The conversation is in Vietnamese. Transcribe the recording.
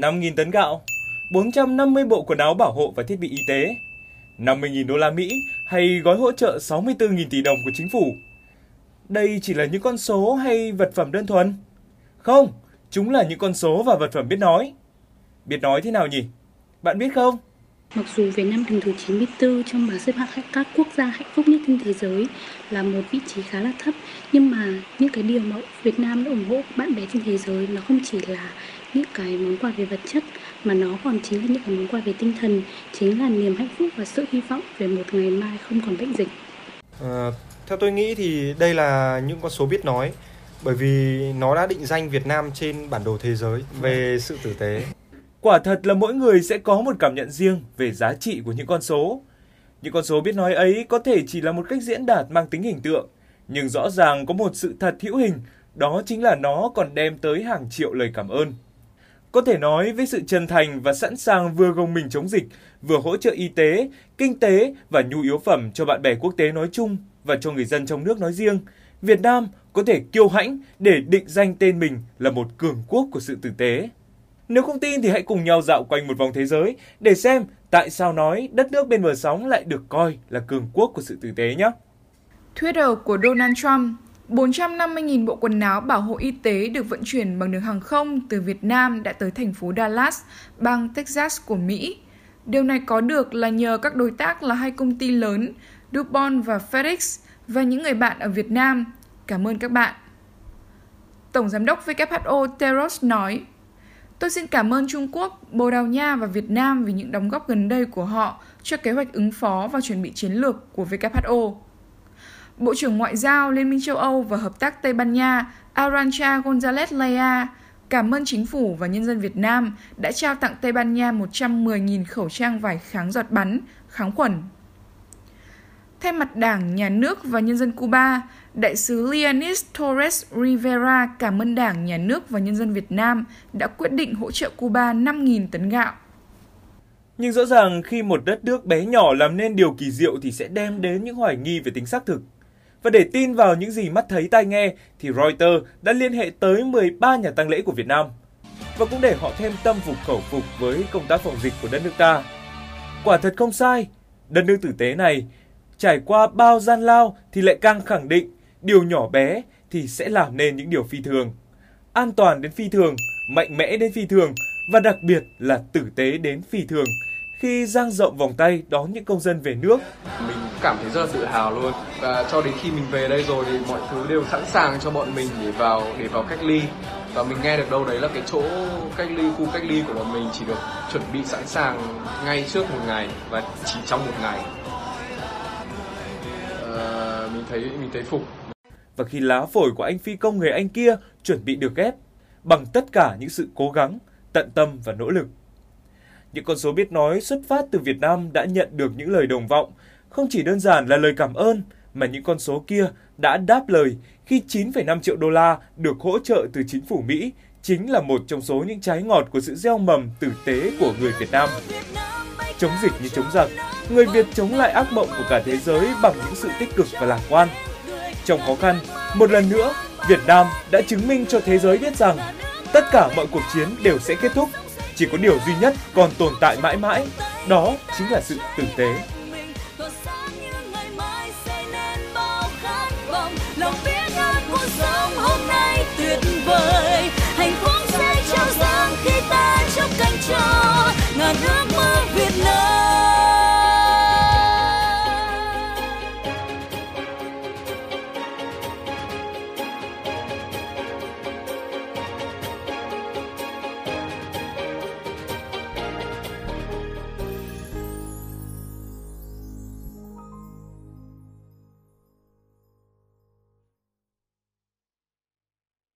5.000 tấn gạo, 450 bộ quần áo bảo hộ và thiết bị y tế, 50.000 đô la Mỹ hay gói hỗ trợ 64.000 tỷ đồng của chính phủ. Đây chỉ là những con số hay vật phẩm đơn thuần? Không, chúng là những con số và vật phẩm biết nói. Biết nói thế nào nhỉ? Bạn biết không? Mặc dù Việt Nam đứng thứ 94 trong bảng xếp hạng các quốc gia hạnh phúc nhất trên thế giới là một vị trí khá là thấp, nhưng mà những cái điều mà Việt Nam đã ủng hộ bạn bè trên thế giới nó không chỉ là những cái món quà về vật chất mà nó còn chính là những cái món quà về tinh thần, chính là niềm hạnh phúc và sự hy vọng về một ngày mai không còn bệnh dịch. À, theo tôi nghĩ thì đây là những con số biết nói bởi vì nó đã định danh Việt Nam trên bản đồ thế giới về sự tử tế. Quả thật là mỗi người sẽ có một cảm nhận riêng về giá trị của những con số. Những con số biết nói ấy có thể chỉ là một cách diễn đạt mang tính hình tượng, nhưng rõ ràng có một sự thật hữu hình, đó chính là nó còn đem tới hàng triệu lời cảm ơn. Có thể nói với sự chân thành và sẵn sàng vừa gồng mình chống dịch, vừa hỗ trợ y tế, kinh tế và nhu yếu phẩm cho bạn bè quốc tế nói chung và cho người dân trong nước nói riêng, Việt Nam có thể kiêu hãnh để định danh tên mình là một cường quốc của sự tử tế. Nếu không tin thì hãy cùng nhau dạo quanh một vòng thế giới để xem tại sao nói đất nước bên bờ sóng lại được coi là cường quốc của sự tử tế nhé. Twitter của Donald Trump 450.000 bộ quần áo bảo hộ y tế được vận chuyển bằng đường hàng không từ Việt Nam đã tới thành phố Dallas, bang Texas của Mỹ. Điều này có được là nhờ các đối tác là hai công ty lớn DuPont và FedEx và những người bạn ở Việt Nam. Cảm ơn các bạn. Tổng giám đốc WHO Teros nói, Tôi xin cảm ơn Trung Quốc, Bồ Đào Nha và Việt Nam vì những đóng góp gần đây của họ cho kế hoạch ứng phó và chuẩn bị chiến lược của WHO. Bộ trưởng Ngoại giao Liên minh châu Âu và Hợp tác Tây Ban Nha Arancha González Leia cảm ơn chính phủ và nhân dân Việt Nam đã trao tặng Tây Ban Nha 110.000 khẩu trang vải kháng giọt bắn, kháng khuẩn. Thay mặt Đảng, Nhà nước và nhân dân Cuba, Đại sứ Leonis Torres Rivera cảm ơn Đảng, Nhà nước và nhân dân Việt Nam đã quyết định hỗ trợ Cuba 5.000 tấn gạo. Nhưng rõ ràng khi một đất nước bé nhỏ làm nên điều kỳ diệu thì sẽ đem đến những hoài nghi về tính xác thực. Và để tin vào những gì mắt thấy tai nghe thì Reuters đã liên hệ tới 13 nhà tăng lễ của Việt Nam. Và cũng để họ thêm tâm phục khẩu phục với công tác phòng dịch của đất nước ta. Quả thật không sai, đất nước tử tế này trải qua bao gian lao thì lại càng khẳng định điều nhỏ bé thì sẽ làm nên những điều phi thường. An toàn đến phi thường, mạnh mẽ đến phi thường và đặc biệt là tử tế đến phi thường khi giang rộng vòng tay đón những công dân về nước. Mình cảm thấy rất là tự hào luôn và cho đến khi mình về đây rồi thì mọi thứ đều sẵn sàng cho bọn mình để vào để vào cách ly và mình nghe được đâu đấy là cái chỗ cách ly khu cách ly của bọn mình chỉ được chuẩn bị sẵn sàng ngay trước một ngày và chỉ trong một ngày mình thấy mình thấy phục và khi lá phổi của anh phi công người Anh kia chuẩn bị được ghép bằng tất cả những sự cố gắng, tận tâm và nỗ lực. Những con số biết nói xuất phát từ Việt Nam đã nhận được những lời đồng vọng, không chỉ đơn giản là lời cảm ơn, mà những con số kia đã đáp lời khi 9,5 triệu đô la được hỗ trợ từ chính phủ Mỹ chính là một trong số những trái ngọt của sự gieo mầm tử tế của người Việt Nam. Chống dịch như chống giặc, người Việt chống lại ác mộng của cả thế giới bằng những sự tích cực và lạc quan. Trong khó khăn, một lần nữa, Việt Nam đã chứng minh cho thế giới biết rằng tất cả mọi cuộc chiến đều sẽ kết thúc. Chỉ có điều duy nhất còn tồn tại mãi mãi, đó chính là sự tử tế.